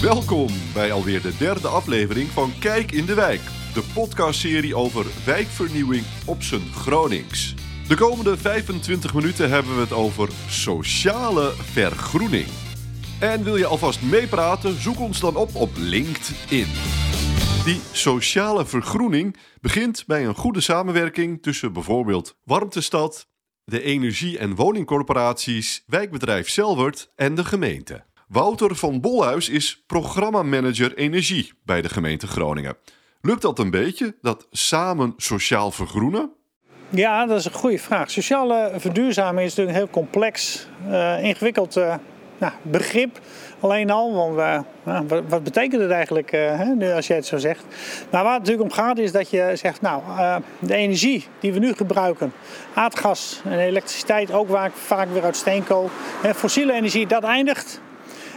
Welkom bij alweer de derde aflevering van Kijk in de Wijk, de podcastserie over wijkvernieuwing op zijn Gronings. De komende 25 minuten hebben we het over sociale vergroening. En wil je alvast meepraten? Zoek ons dan op op LinkedIn. Die sociale vergroening begint bij een goede samenwerking tussen bijvoorbeeld Warmtestad, de energie- en woningcorporaties, wijkbedrijf Selwert en de gemeente. Wouter van Bolhuis is programmamanager energie bij de gemeente Groningen. Lukt dat een beetje, dat samen sociaal vergroenen? Ja, dat is een goede vraag. Sociale verduurzaming is natuurlijk een heel complex, uh, ingewikkeld uh, nou, begrip. Alleen al, want uh, wat, wat, betekent het eigenlijk nu als jij het zo zegt? Maar waar het natuurlijk om gaat is dat je zegt, nou, de energie die we nu gebruiken, aardgas en elektriciteit, ook vaak, vaak weer uit steenkool, hè, fossiele energie, dat eindigt.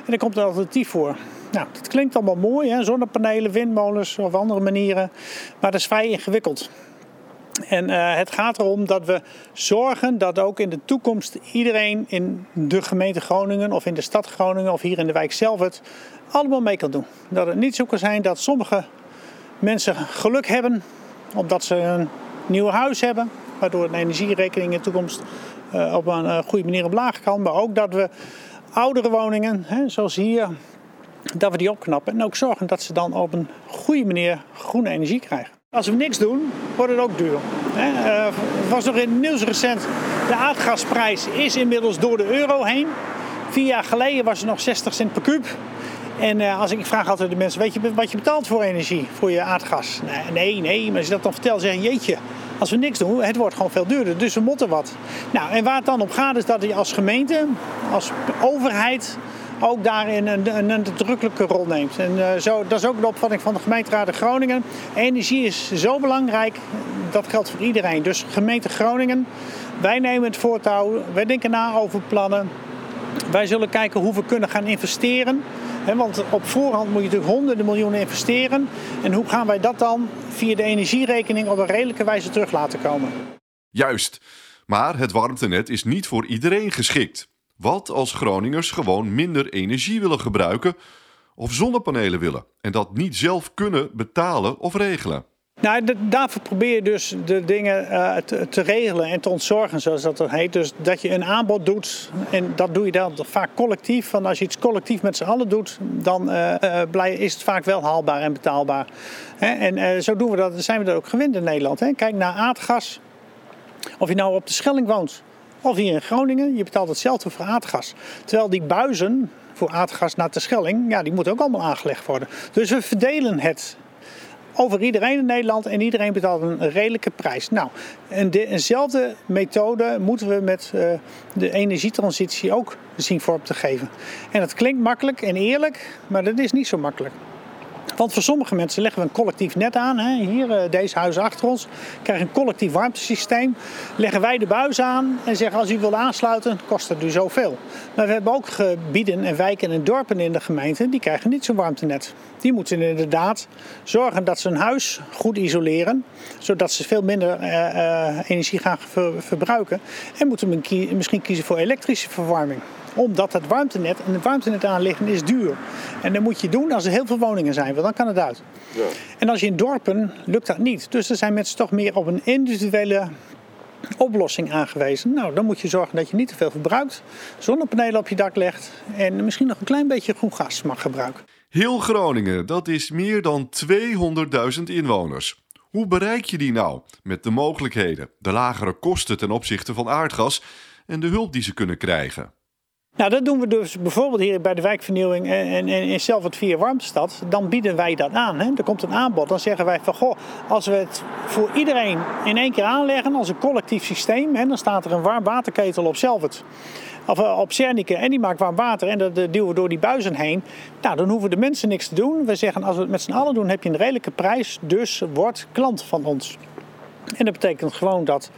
En er komt een alternatief voor. Nou, dat klinkt allemaal mooi, hè? zonnepanelen, windmolens of andere manieren, maar dat is vrij ingewikkeld. En uh, het gaat erom dat we zorgen dat ook in de toekomst iedereen in de gemeente Groningen of in de stad Groningen of hier in de wijk zelf het allemaal mee kan doen. Dat het niet zo kan zijn dat sommige mensen geluk hebben omdat ze een nieuw huis hebben, waardoor een energierekening in de toekomst uh, op een uh, goede manier omlaag kan. Maar ook dat we oudere woningen, hè, zoals hier, dat we die opknappen en ook zorgen dat ze dan op een goede manier groene energie krijgen. Als we niks doen, wordt het ook duur. Het was nog in het nieuws recent, de aardgasprijs is inmiddels door de euro heen. Vier jaar geleden was het nog 60 cent per kuub. En uh, als ik, vraag altijd de mensen, weet je wat je betaalt voor energie, voor je aardgas? Nee, nee, nee. maar als je dat dan vertelt, zeggen jeetje, als we niks doen, het wordt gewoon veel duurder. Dus we moeten wat. Nou, en waar het dan op gaat is dat je als gemeente, als overheid ook daarin een, een, nadrukkelijke rol neemt. En uh, zo, dat is ook de opvatting van de gemeenteraad Groningen. Energie is zo belangrijk, dat geldt voor iedereen. Dus gemeente Groningen, wij nemen het voortouw, wij denken na over plannen. Wij zullen kijken hoe we kunnen gaan investeren. He, want op voorhand moet je natuurlijk honderden miljoenen investeren. En hoe gaan wij dat dan via de energierekening op een redelijke wijze terug laten komen? Juist. Maar het warmtenet is niet voor iedereen geschikt. Wat als Groningers gewoon minder energie willen gebruiken of zonnepanelen willen en dat niet zelf kunnen betalen of regelen? Nou, daarvoor probeer je dus de dingen uh, te, regelen en te ontzorgen, zoals dat heet. Dus dat je een aanbod doet en dat doe je dan vaak collectief. Want als je iets collectief met z'n allen doet, dan uh, uh, is het vaak wel haalbaar en betaalbaar. Hè? En zo doen we dat, zijn we dat ook gewend in Nederland. Hè? Kijk naar aardgas. Of je nou op de Schelling woont of hier in Groningen, je betaalt hetzelfde voor aardgas. Terwijl die buizen voor aardgas naar de Schelling, ja, die moeten ook allemaal aangelegd worden. Dus we verdelen het over iedereen in Nederland en iedereen betaalt een redelijke prijs. Nou, en dezelfde methode moeten we met uh, de energietransitie ook zien vorm te geven. En dat klinkt makkelijk en eerlijk, maar dat is niet zo makkelijk. Want voor sommige mensen leggen we een collectief net aan. Hè. Hier, uh, deze huis achter ons, krijgen een collectief warmtesysteem. Leggen wij de buis aan en zeggen als u wil aansluiten, kost het u zoveel. Maar we hebben ook gebieden en wijken en dorpen in de gemeente, die krijgen niet zo'n warmtenet. Die moeten inderdaad zorgen dat ze hun huis goed isoleren, zodat ze veel minder uh, uh, energie gaan ver verbruiken. En moeten misschien kiezen voor elektrische verwarming omdat het warmtenet en het warmtenet aanleggen is duur. En dat moet je doen als er heel veel woningen zijn, want dan kan het uit. Ja. En als je in dorpen lukt dat niet. Dus er zijn mensen toch meer op een individuele oplossing aangewezen. Nou, dan moet je zorgen dat je niet te veel verbruikt, zonnepanelen op je dak legt en misschien nog een klein beetje groen gas mag gebruiken. Heel Groningen, dat is meer dan 200.000 inwoners. Hoe bereik je die nou? Met de mogelijkheden, de lagere kosten ten opzichte van aardgas en de hulp die ze kunnen krijgen. Nou, dat doen we dus bijvoorbeeld hier bij de wijkvernieuwing en, en, zelf het via Warmtestad. Dan bieden wij dat aan. Hè. Er komt een aanbod. Dan zeggen wij van goh, als we het voor iedereen in één keer aanleggen als een collectief systeem. Hè, dan staat er een warm waterketel op Zelvert. Of eh, op Cernike en die maakt warm water en dat duwen we door die buizen heen. Nou, dan hoeven de mensen niks te doen. We zeggen als we het met z'n allen doen heb je een redelijke prijs. Dus word klant van ons. En dat betekent gewoon dat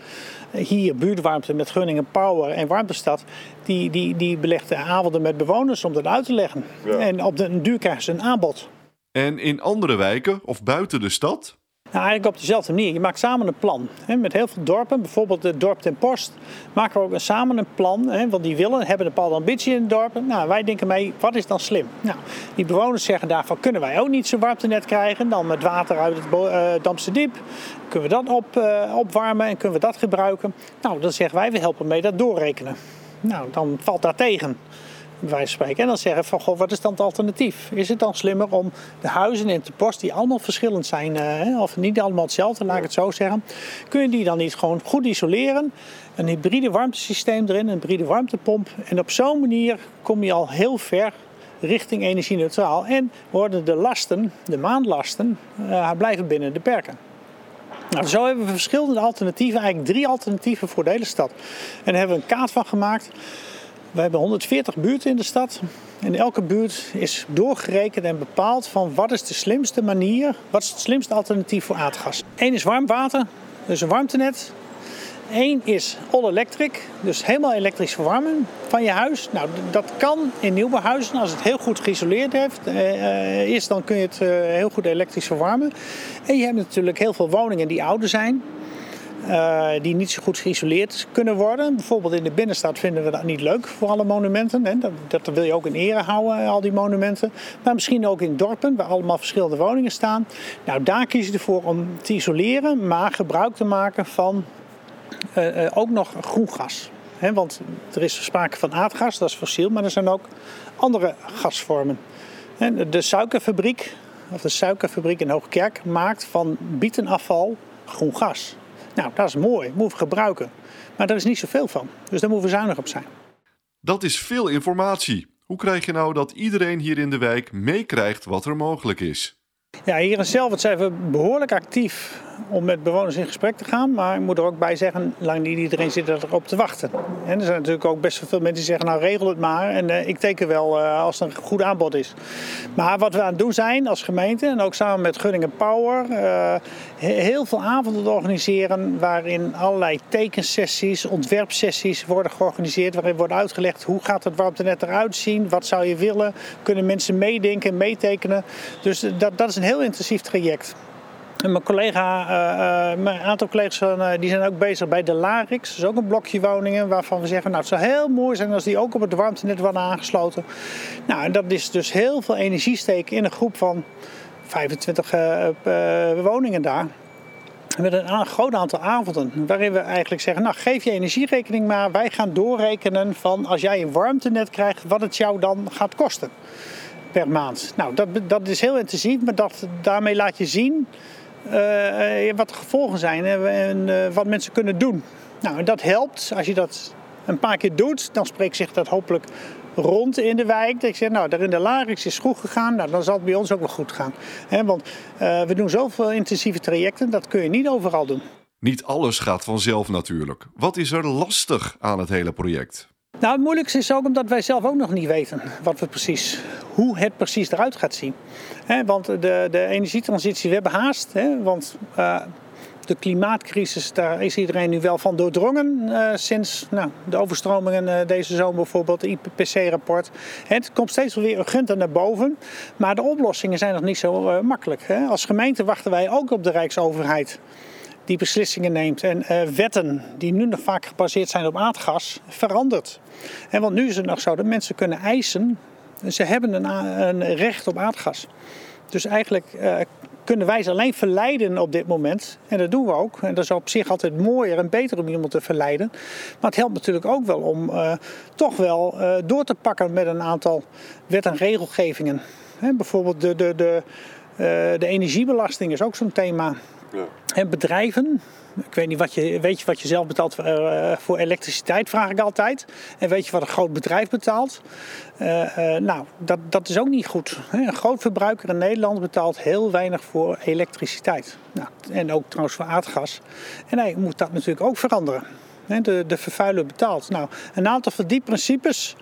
hier buurtwarmte met Groningen Power en Warmtestad, die, die, die belegt avonden met bewoners om dat uit te leggen. En op de duur krijgen ze een aanbod. En in andere wijken of buiten de stad? Nou, eigenlijk op dezelfde manier. Je maakt samen een plan. Hè, met heel veel dorpen, bijvoorbeeld het dorp ten Post, maken we ook samen een plan. Hè, want die willen, hebben een bepaalde ambitie in het dorp. Nou, wij denken mee, wat is dan slim? Nou, die bewoners zeggen daarvan, kunnen wij ook niet zo'n warmtenet krijgen? Dan met water uit het uh, Damse Diep. Kunnen we dat op, uh, opwarmen en kunnen we dat gebruiken? Nou, dan zeggen wij, we helpen mee dat doorrekenen. Nou, dan valt daar tegen spreken. En dan zeggen van, goh, wat is dan het alternatief? Is het dan slimmer om de huizen in de post, die allemaal verschillend zijn, uh, of niet allemaal hetzelfde, laat ik het zo zeggen, kun je die dan niet gewoon goed isoleren? Een hybride warmtesysteem erin, een hybride warmtepomp. En op zo'n manier kom je al heel ver richting energie-neutraal. En worden de lasten, de maandlasten, uh, blijven binnen de perken. Nou, zo hebben we verschillende alternatieven, eigenlijk drie alternatieven voor de hele stad. En daar hebben we een kaart van gemaakt. We hebben 140 buurten in de stad. En elke buurt is doorgerekend en bepaald van wat is de slimste manier, wat is het slimste alternatief voor aardgas. Eén is warm water, dus een warmtenet. Eén is all electric, dus helemaal elektrisch verwarmen van je huis. Nou, dat kan in nieuwbouwhuizen als het heel goed geïsoleerd heeft, eh, is, dan kun je het eh, heel goed elektrisch verwarmen. En je hebt natuurlijk heel veel woningen die ouder zijn. Uh, die niet zo goed geïsoleerd kunnen worden. Bijvoorbeeld in de binnenstad vinden we dat niet leuk voor alle monumenten. Hè. Dat, dat, wil je ook in ere houden, al die monumenten. Maar misschien ook in dorpen waar allemaal verschillende woningen staan. Nou, daar kies je ervoor om te isoleren, maar gebruik te maken van uh, ook nog groen gas. Want er is sprake van aardgas, dat is fossiel, maar er zijn ook andere gasvormen. En de suikerfabriek, of de suikerfabriek in Hoogkerk, maakt van bietenafval groen gas. Nou, dat is mooi, moeten we gebruiken. Maar daar is niet zoveel van, dus daar moeten we zuinig op zijn. Dat is veel informatie. Hoe krijg je nou dat iedereen hier in de wijk meekrijgt wat er mogelijk is? Ja, hier in Zelvert zijn we behoorlijk actief om met bewoners in gesprek te gaan. Maar ik moet er ook bij zeggen, lang niet iedereen zit erop te wachten. En er zijn natuurlijk ook best wel veel mensen die zeggen, nou regel het maar. En uh, ik teken wel uh, als er een goed aanbod is. Maar wat we aan het doen zijn als gemeente, en ook samen met Gunningen Power, uh, heel veel avonden te organiseren. Waarin allerlei tekensessies, ontwerpsessies worden georganiseerd. Waarin wordt uitgelegd hoe gaat het warmtenet eruit zien. Wat zou je willen? Kunnen mensen meedenken, meetekenen? Dus dat, dat is een heel intensief traject. Mijn collega, uh, uh, een aantal collega's uh, die zijn ook bezig bij de Larix. Dat is ook een blokje woningen waarvan we zeggen, nou het zou heel mooi zijn als die ook op het warmtenet worden aangesloten. Nou, en dat is dus heel veel energie steken in een groep van 25 woningen daar. Met een groot aantal avonden, waarin we eigenlijk zeggen, nou geef je energierekening maar. Wij gaan doorrekenen van als jij een warmtenet krijgt, wat het jou dan gaat kosten per maand. Nou, dat, dat is heel intensief, maar dat, daarmee laat je zien wat de gevolgen zijn en uh, wat mensen kunnen doen. Nou, en dat helpt. Als je dat een paar keer doet, dan spreekt zich dat hopelijk rond in de wijk. Dat ik zeg, nou, daar in de Larix is goed gegaan, nou, dan zal het bij ons ook wel goed gaan. Want we doen zoveel intensieve trajecten, dat kun je niet overal doen. Niet alles gaat vanzelf natuurlijk. Wat is er lastig aan het hele project? Nou, het moeilijkste is ook omdat wij zelf ook nog niet weten wat we precies, hoe het precies eruit gaat zien. Want de, de energietransitie, we hebben haast. Want uh, de klimaatcrisis, daar is iedereen nu wel van doordrongen. Uh, sinds nou, de overstromingen uh, deze zomer bijvoorbeeld, het IPCC-rapport. Het komt steeds weer urgenter naar boven. Maar de oplossingen zijn nog niet zo makkelijk. Als gemeente wachten wij ook op de Rijksoverheid die beslissingen neemt. En uh, wetten die nu nog vaak gebaseerd zijn op aardgas, verandert. En want nu is het nog zo dat mensen kunnen eisen, ze hebben een, een recht op aardgas. Dus eigenlijk uh, kunnen wij ze alleen verleiden op dit moment. En dat doen we ook. En dat is op zich altijd mooier en beter om iemand te verleiden. Maar het helpt natuurlijk ook wel om uh, toch wel door te pakken met een aantal wet- en regelgevingen. Bijvoorbeeld de, de, de, de energiebelasting is ook zo'n thema. Ja. En bedrijven, ik weet niet wat je, weet je wat je zelf betaalt voor, uh, voor elektriciteit, vraag ik altijd. En weet je wat een groot bedrijf betaalt? Uh, uh, nou, dat, dat is ook niet goed. Een groot verbruiker in Nederland betaalt heel weinig voor elektriciteit. Nou, en ook trouwens voor aardgas. En hij moet dat natuurlijk ook veranderen. De, de vervuiler betaalt. Nou, een aantal van die principes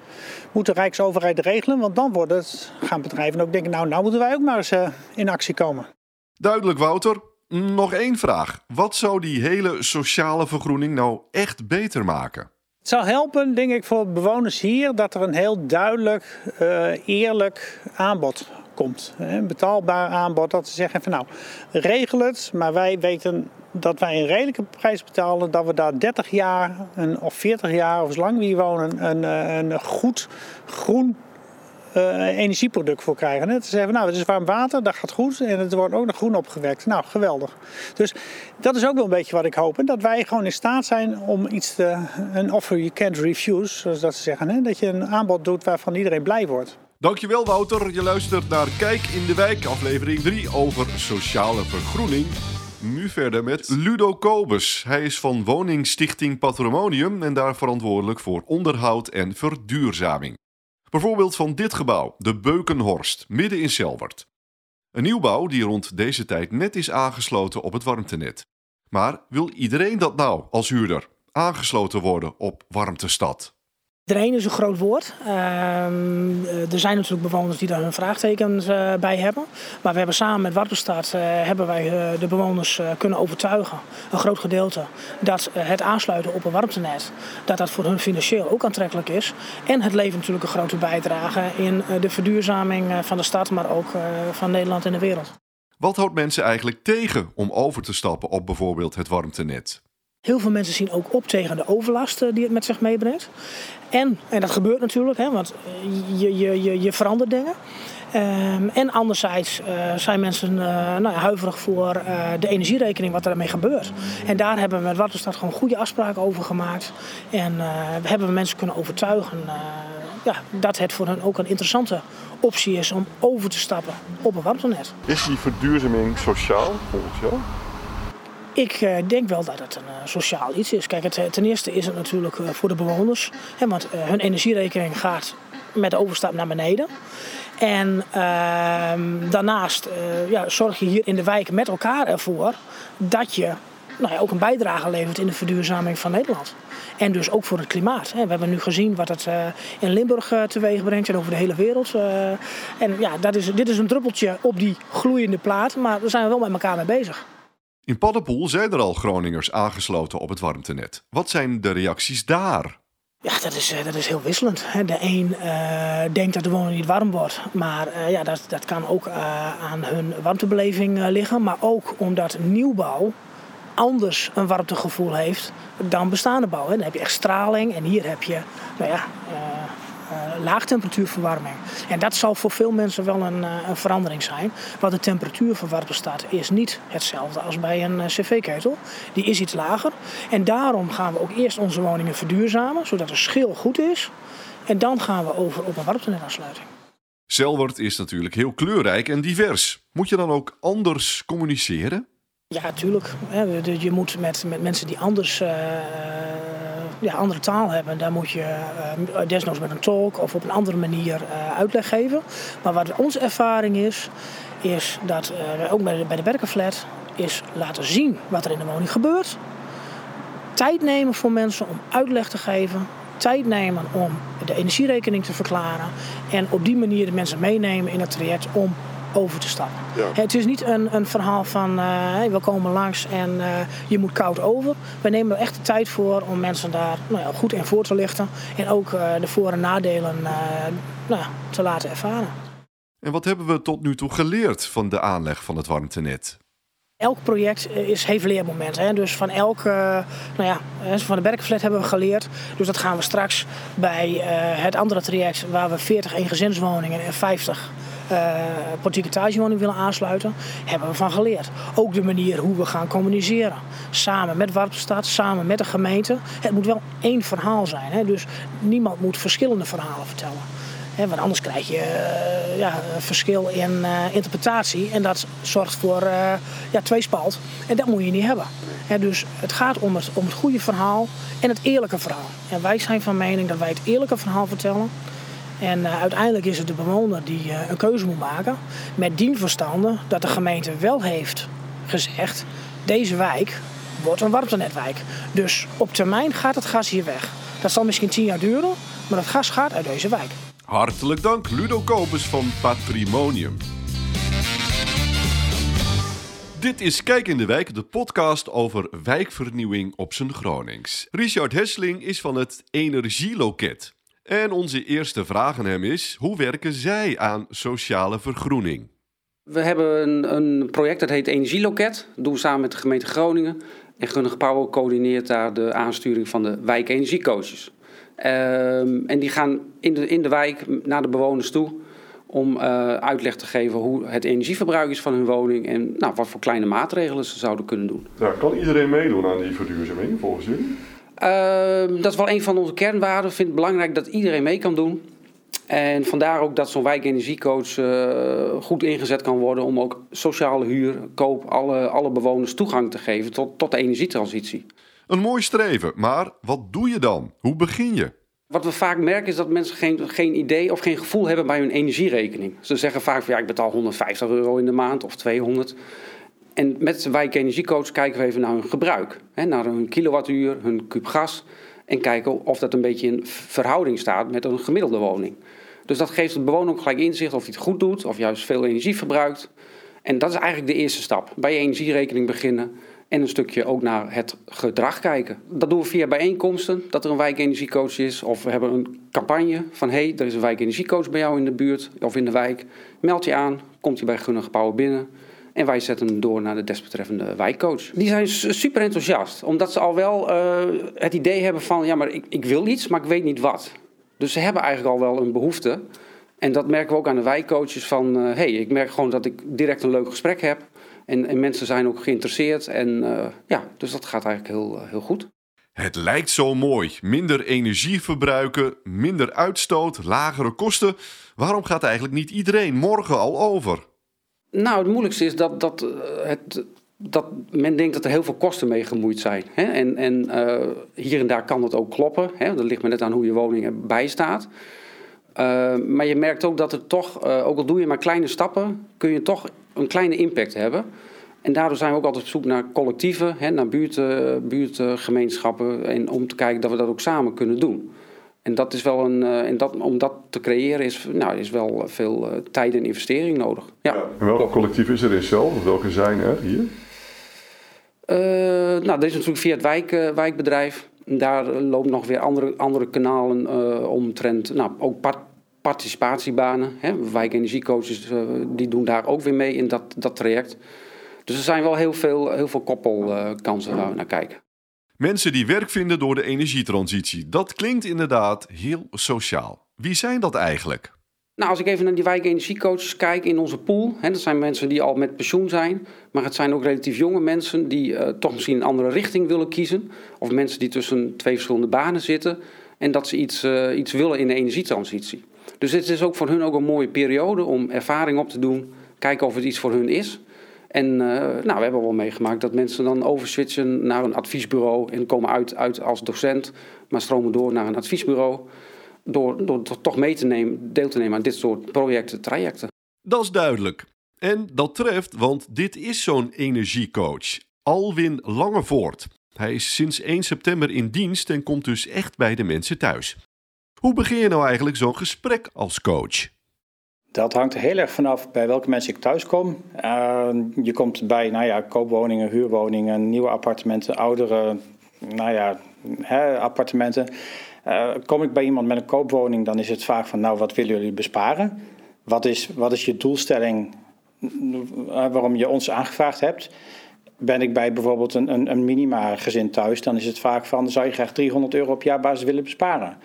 moet de Rijksoverheid regelen. Want dan worden het, gaan bedrijven ook denken, nou, nou moeten wij ook maar eens in actie komen. Duidelijk, Wouter. Nog één vraag. Wat zou die hele sociale vergroening nou echt beter maken? Het zou helpen, denk ik, voor bewoners hier dat er een heel duidelijk, uh, eerlijk aanbod komt. Een betaalbaar aanbod, dat ze zeggen van nou, regel het, maar wij weten dat wij een redelijke prijs betalen, dat we daar 30 jaar een, of 40 jaar of zolang we hier wonen een, een goed groen energieproduct voor krijgen. Te zeggen, nou, het is warm water, dat gaat goed en het wordt ook nog groen opgewekt. Nou, geweldig. Dus dat is ook wel een beetje wat ik hoop. dat wij gewoon in staat zijn om iets te, een offer you can't refuse, zoals dat ze zeggen. Hè? Dat je een aanbod doet waarvan iedereen blij wordt. Dankjewel Wouter. Je luistert naar Kijk in de Wijk, aflevering 3 over sociale vergroening. Nu verder met Ludo Kobus. Hij is van Woningstichting Patrimonium en daar verantwoordelijk voor onderhoud en verduurzaming. Bijvoorbeeld van dit gebouw, de Beukenhorst, midden in Selwert. Een nieuwbouw die rond deze tijd net is aangesloten op het warmtenet. Maar wil iedereen dat nou als huurder? Aangesloten worden op Warmtestad? Iedereen is een groot woord. Ehm, eh, er zijn natuurlijk bewoners die daar hun vraagtekens uh, bij hebben. Maar we hebben samen met Warpenstad uh, hebben wij de bewoners kunnen overtuigen, een groot gedeelte, dat het aansluiten op een warmtenet, dat dat voor hun financieel ook aantrekkelijk is. En het levert natuurlijk een grote bijdrage in de verduurzaming van de stad, maar ook van Nederland en de wereld. Wat houdt mensen eigenlijk tegen om over te stappen op bijvoorbeeld het warmtenet? Heel veel mensen zien ook op tegen de overlast die het met zich meebrengt. En, en dat gebeurt natuurlijk, hè, want je, je, je, je verandert dingen. Um, en anderzijds uh, zijn mensen nou, huiverig voor de energierekening, wat ermee gebeurt. En daar hebben we met Waterstad gewoon goede afspraken over gemaakt. En we hebben mensen kunnen overtuigen ja, dat het voor hen ook een interessante optie is om over te stappen op een warmtenet. Is die verduurzaming sociaal volgens jou? Ik uh, denk wel dat het een uh, sociaal iets is. Kijk, eh, ten eerste is het natuurlijk voor de bewoners. Hè, want hun energierekening gaat met de overstap naar beneden. En ehm, daarnaast ja, zorg je hier in de wijk met elkaar ervoor dat je nou ja, ook een bijdrage levert in de verduurzaming van Nederland. En dus ook voor het klimaat. We hebben nu gezien wat het in Limburg teweeg brengt en over de hele wereld. En ja, dat is, dit is een druppeltje op die gloeiende plaat, maar daar zijn we wel met elkaar mee bezig. In Paddenpoel zijn er al Groningers aangesloten op het warmtenet. Wat zijn de reacties daar? Ja, dat is, eh, dat is heel wisselend. De een uh, denkt dat de woning niet warm wordt. Maar uh, ja, dat, dat kan ook aan hun warmtebeleving liggen. Maar ook omdat nieuwbouw anders een warmtegevoel heeft dan bestaande bouw. Dan heb je echt straling en hier heb je nou ja, laagtemperatuurverwarming. En dat zal voor veel mensen wel een, uh, een verandering zijn. Want de temperatuur van staat is niet hetzelfde als bij een uh, cv-ketel. Die is iets lager. En daarom gaan we ook eerst onze woningen verduurzamen, zodat de schil goed is. En dan gaan we over op een warmtenetaansluiting. Selwert is natuurlijk heel kleurrijk en divers. Moet je dan ook anders communiceren? Ja, natuurlijk. Je moet met, met mensen die anders ja, andere taal hebben, daar moet je uh, desnoods met een tolk of op een andere manier uh, uitleg geven. Maar wat onze ervaring is, is dat uh, ook bij de, bij de werkenflat is laten zien wat er in de woning gebeurt. Tijd nemen voor mensen om uitleg te geven. Tijd nemen om de energierekening te verklaren. En op die manier de mensen meenemen in het traject om over te stappen. Het is niet een, een verhaal van uh, we komen langs en uh, je moet koud over. We nemen er echt de tijd voor om mensen daar nou ja, goed in voor te lichten. En ook uh, de voor- en nadelen nou, te laten ervaren. En wat hebben we tot nu toe geleerd van de aanleg van het warmtenet? Elk project is, heeft leermomenten. Hè? Dus van elk, nou ja, van de Berkenflat hebben we geleerd. Dus dat gaan we straks bij het andere traject waar we 40 eengezinswoningen en 50 uh, portieketagewoning willen aansluiten, hebben we van geleerd. Ook de manier hoe we gaan communiceren. Samen met Warpstad, samen met de gemeente. Het moet wel één verhaal zijn. Hè? Dus niemand moet verschillende verhalen vertellen. Hè? Want anders krijg je uh, ja, verschil in uh, interpretatie. En dat zorgt voor uh, ja, tweespalt. En dat moet je niet hebben. Hè? Dus het gaat om het, om het goede verhaal en het eerlijke verhaal. En wij zijn van mening dat wij het eerlijke verhaal vertellen. En uh, uiteindelijk is het de bewoner die uh, een keuze moet maken. Met dien verstande dat de gemeente wel heeft gezegd: deze wijk wordt een warmtenetwijk. Dus op termijn gaat het gas hier weg. Dat zal misschien tien jaar duren, maar het gas gaat uit deze wijk. Hartelijk dank, Ludo Kopers van Patrimonium. Dit is Kijk in de Wijk, de podcast over wijkvernieuwing op zijn Gronings. Richard Hesling is van het Energieloket. En onze eerste vraag aan hem is: hoe werken zij aan sociale vergroening? We hebben een, een project dat heet Energieloket. Dat doen we samen met de gemeente Groningen. En Gunnig Power coördineert daar de aansturing van de wijkenergiecoaches. Um, en die gaan in de, in de wijk naar de bewoners toe om uh, uitleg te geven hoe het energieverbruik is van hun woning en nou, wat voor kleine maatregelen ze zouden kunnen doen. Ja, kan iedereen meedoen aan die verduurzaming volgens u? Uh, dat is wel een van onze kernwaarden. Ik vind het belangrijk dat iedereen mee kan doen. En vandaar ook dat zo'n wijkenergiecoach uh, goed ingezet kan worden om ook sociale huur, koop, alle, alle bewoners toegang te geven tot, tot de energietransitie. Een mooi streven, maar wat doe je dan? Hoe begin je? Wat we vaak merken is dat mensen geen, geen idee of geen gevoel hebben bij hun energierekening. Ze zeggen vaak van ja, ik betaal 150 euro in de maand of 200. En met de wijkenergiecoach kijken we even naar hun gebruik. Hè, naar hun kilowattuur, hun kuub gas. En kijken of dat een beetje in verhouding staat met een gemiddelde woning. Dus dat geeft de bewoner ook gelijk inzicht of hij het goed doet of juist veel energie verbruikt. En dat is eigenlijk de eerste stap. Bij je energierekening beginnen en een stukje ook naar het gedrag kijken. Dat doen we via bijeenkomsten, dat er een wijkenergiecoach is. Of we hebben een campagne van... hé, hey, er is een wijkenergiecoach bij jou in de buurt of in de wijk. Meld je aan, komt hij bij Gunnige Gebouwen binnen... En wij zetten hem door naar de desbetreffende wijkcoach. Die zijn super enthousiast, omdat ze al wel uh, het idee hebben van: ja, maar ik, ik wil iets, maar ik weet niet wat. Dus ze hebben eigenlijk al wel een behoefte. En dat merken we ook aan de wijkcoaches van... hé, uh, hey, ik merk gewoon dat ik direct een leuk gesprek heb. En, en mensen zijn ook geïnteresseerd. En uh, ja, dus dat gaat eigenlijk heel, heel goed. Het lijkt zo mooi. Minder energie verbruiken, minder uitstoot, lagere kosten. Waarom gaat eigenlijk niet iedereen morgen al over? Nou, het moeilijkste is dat, dat, het, dat men denkt dat er heel veel kosten mee gemoeid zijn. Hè? En, en uh, hier en daar kan dat ook kloppen. Hè? Dat ligt maar net aan hoe je woning erbij staat. Uh, maar je merkt ook dat er toch, ook al doe je maar kleine stappen, kun je toch een kleine impact hebben. En daardoor zijn we ook altijd op zoek naar collectieven, hè, naar buurtgemeenschappen. En om te kijken dat we dat ook samen kunnen doen. En dat is wel een, en dat, om dat te creëren is, nou, is wel veel tijd en investering nodig. Ja. ja en welk collectief is er in zelf? Welke zijn er hier? Uh, nou, dat is natuurlijk via het wijk, uh, wijkbedrijf. Daar loopt nog weer andere, andere kanalen uh, omtrent, nou, ook part, participatiebanen. Hè. Wijkenergiecoaches die doen daar ook weer mee in dat, dat traject. Dus er zijn wel heel veel, heel veel koppelkansen waar we naar kijken. Mensen die werk vinden door de energietransitie. Dat klinkt inderdaad heel sociaal. Wie zijn dat eigenlijk? Nou, als ik even naar die wijkenergiecoaches kijk in onze pool, hè, dat zijn mensen die al met pensioen zijn, maar het zijn ook relatief jonge mensen die uh, toch misschien een andere richting willen kiezen, of mensen die tussen twee verschillende banen zitten en dat ze iets, uh, iets willen in de energietransitie. Dus dit is ook voor hun ook een mooie periode om ervaring op te doen, kijken of het iets voor hun is. En uh, nou, we hebben wel meegemaakt dat mensen dan overswitchen naar een adviesbureau en komen uit, uit als docent, maar stromen door naar een adviesbureau door, door toch mee te nemen, deel te nemen aan dit soort projecten, trajecten. Dat is duidelijk. En dat treft, want dit is zo'n energiecoach. Alwin Langevoort. Hij is sinds 1 september in dienst en komt dus echt bij de mensen thuis. Hoe begin je nou eigenlijk zo'n gesprek als coach? Dat hangt heel erg vanaf bij welke mensen ik thuis kom. Uh, je komt bij nou ja, koopwoningen, huurwoningen, nieuwe appartementen, oudere nou ja, hè, appartementen. Uh, kom ik bij iemand met een koopwoning, dan is het vaak van, nou, wat willen jullie besparen? Wat is, wat is je doelstelling uh, waarom je ons aangevraagd hebt? Ben ik bij bijvoorbeeld een, een, een minima-gezin thuis, dan is het vaak van, zou je graag 300 euro op jaarbasis willen besparen?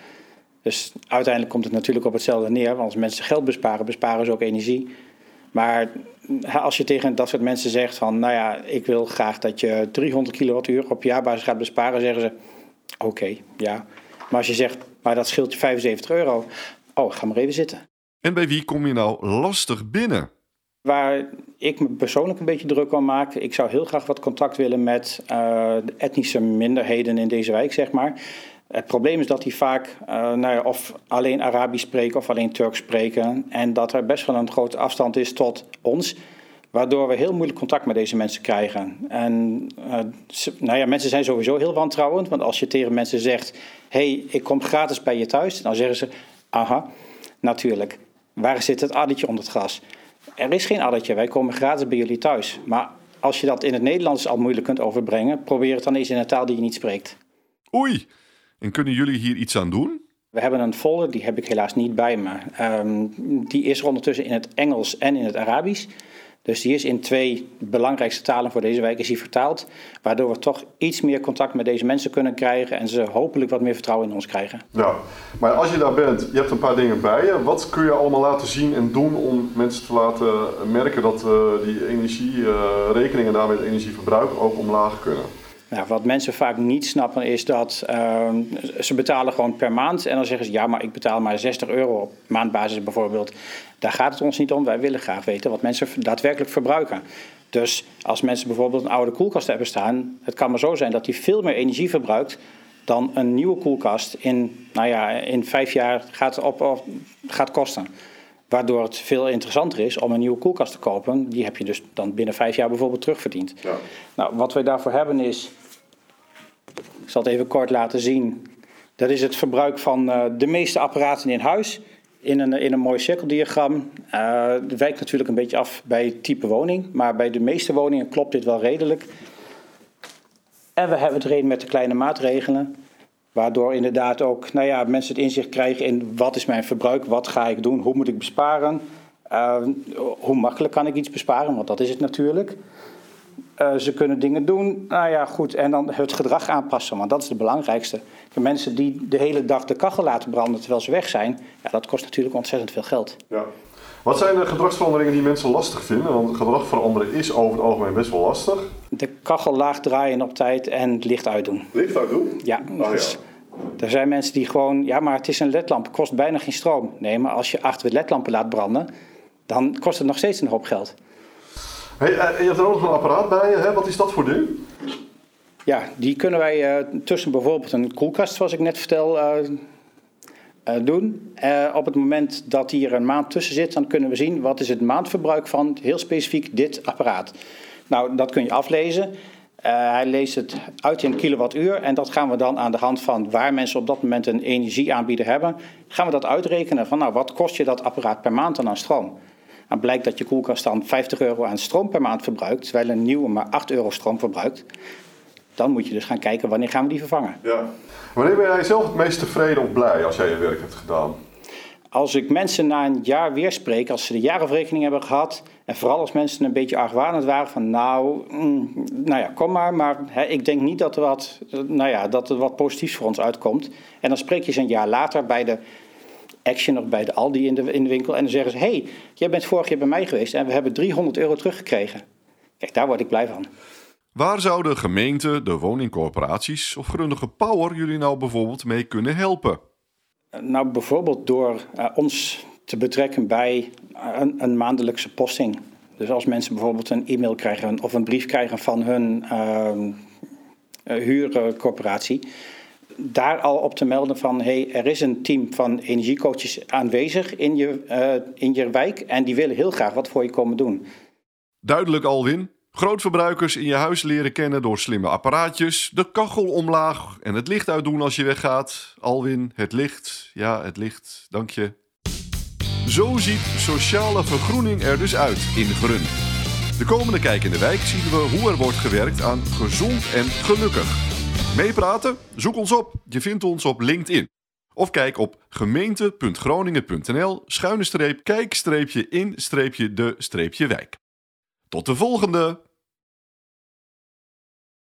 Dus uiteindelijk komt het natuurlijk op hetzelfde neer, want als mensen geld besparen, besparen ze ook energie. Maar als je tegen dat soort mensen zegt van, nou ja, ik wil graag dat je 300 kilowattuur op jaarbasis gaat besparen, zeggen ze, oké, okay, ja. Maar als je zegt, maar dat scheelt je 75 euro. Oh, ga maar even zitten. En bij wie kom je nou lastig binnen? Waar ik me persoonlijk een beetje druk om maak. Ik zou heel graag wat contact willen met uh, de etnische minderheden in deze wijk, zeg maar. Het probleem is dat die vaak uh, nou of alleen Arabisch spreken of alleen Turks spreken. En dat er best wel een grote afstand is tot ons. Waardoor we heel moeilijk contact met deze mensen krijgen. En uh, nou ja, mensen zijn sowieso heel wantrouwend. Want als je tegen mensen zegt: hey, ik kom gratis bij je thuis. Dan zeggen ze: aha, natuurlijk. Waar zit het addertje onder het gras? Er is geen addertje, wij komen gratis bij jullie thuis. Maar als je dat in het Nederlands al moeilijk kunt overbrengen, probeer het dan eens in een taal die je niet spreekt. Oei, en kunnen jullie hier iets aan doen? We hebben een folder, die heb ik helaas niet bij me. Ehm, die is er ondertussen in het Engels en in het Arabisch. Dus die is in twee belangrijkste talen voor deze wijk is die vertaald. Waardoor we toch iets meer contact met deze mensen kunnen krijgen. En ze hopelijk wat meer vertrouwen in ons krijgen. Ja, maar als je daar bent, je hebt een paar dingen bij je. Wat kun je allemaal laten zien en doen om mensen te laten merken dat uh, die energierekeningen en daarmee het energieverbruik ook omlaag kunnen? Nou, wat mensen vaak niet snappen is dat uh, ze betalen gewoon per maand. En dan zeggen ze, ja, maar ik betaal maar 60 euro op maandbasis bijvoorbeeld. Daar gaat het ons niet om. Wij willen graag weten wat mensen daadwerkelijk verbruiken. Dus als mensen bijvoorbeeld een oude koelkast hebben staan... het kan maar zo zijn dat die veel meer energie verbruikt... dan een nieuwe koelkast in, nou ja, in vijf jaar gaat, op, op gaat kosten. Waardoor het veel interessanter is om een nieuwe koelkast te kopen. Die heb je dus dan binnen vijf jaar bijvoorbeeld terugverdiend. Ja. Nou, wat wij daarvoor hebben is ik zal het even kort laten zien. Dat is het verbruik van uh, de meeste apparaten in huis. In een, in een mooi cirkeldiagram. Uh, het wijkt natuurlijk een beetje af bij type woning. Maar bij de meeste woningen klopt dit wel redelijk. En we hebben het reden met de kleine maatregelen. Waardoor inderdaad ook nou ja, mensen het inzicht krijgen in wat is mijn verbruik, wat ga ik doen, hoe moet ik besparen. Uh, hoe makkelijk kan ik iets besparen, want dat is het natuurlijk. Uh, ze kunnen dingen doen. Nou ja, goed. En dan het gedrag aanpassen, want dat is het belangrijkste. Mensen die de hele dag de kachel laten branden terwijl ze weg zijn, ja, dat kost natuurlijk ontzettend veel geld. Ja. Wat zijn de gedragsveranderingen die mensen lastig vinden? Want gedrag veranderen is over het algemeen best wel lastig. De kachel laag draaien op tijd en het licht uitdoen. Licht uitdoen? Ja. Oh, dus, er zijn mensen die gewoon, ja, maar het is een ledlamp, kost bijna geen stroom. Nee, maar als je acht ledlampen laat branden, dan kost het nog steeds een hoop geld. Hey, eh, je hebt er ook nog een apparaat bij je, hè? wat is dat voor ding? Ja, die kunnen wij uh, tussen bijvoorbeeld een koelkast, zoals ik net vertel, uh, doen. op het moment dat hier een maand tussen zit, dan kunnen we zien wat is het maandverbruik van heel specifiek dit apparaat. Nou, dat kun je aflezen. hij leest het uit in kilowattuur en dat gaan we dan aan de hand van waar mensen op dat moment een energieaanbieder hebben, gaan we dat uitrekenen van nou, wat kost je dat apparaat per maand dan aan stroom. Dan blijkt dat je koelkast dan 50 euro aan stroom per maand verbruikt, terwijl een nieuwe maar 8 euro stroom verbruikt. Dan moet je dus gaan kijken wanneer gaan we die vervangen. Ja. Wanneer ben jij zelf het meest tevreden of blij als jij je werk hebt gedaan? Als ik mensen na een jaar weer spreek, als ze de jaarafrekening hebben gehad, en vooral als mensen een beetje argwanend waren van nou, mm, nou ja, kom maar, maar hè, ik denk niet dat er, wat, nou ja, dat er wat positiefs voor ons uitkomt. En dan spreek je ze een jaar later bij de Action of bij de Aldi in de, in de winkel. En dan zeggen ze: hey, jij bent vorig jaar bij mij geweest en we hebben 300 euro teruggekregen. Kijk, daar word ik blij van. Waar zouden gemeenten, de woningcorporaties of Grundige Power jullie nou bijvoorbeeld mee kunnen helpen? Nou, bijvoorbeeld door uh, ons te betrekken bij een, een, maandelijkse posting. Dus als mensen bijvoorbeeld een e-mail krijgen of een brief krijgen van hun uh, huurcorporatie, daar al op te melden van hey, er is een team van energiecoaches aanwezig in je, uh, in je wijk en die willen heel graag wat voor je komen doen. Duidelijk Alwin. Grootverbruikers in je huis leren kennen door slimme apparaatjes, de kachel omlaag en het licht uitdoen als je weggaat. Alwin, het licht. Ja, het licht. Dank je. Zo ziet sociale vergroening er dus uit in Grun. De komende Kijk in de Wijk zien we hoe er wordt gewerkt aan gezond en gelukkig. Meepraten? Zoek ons op. Je vindt ons op LinkedIn. Of kijk op gemeente.groningen.nl schuine streep kijk streepje in streepje de streepje wijk. Tot de volgende!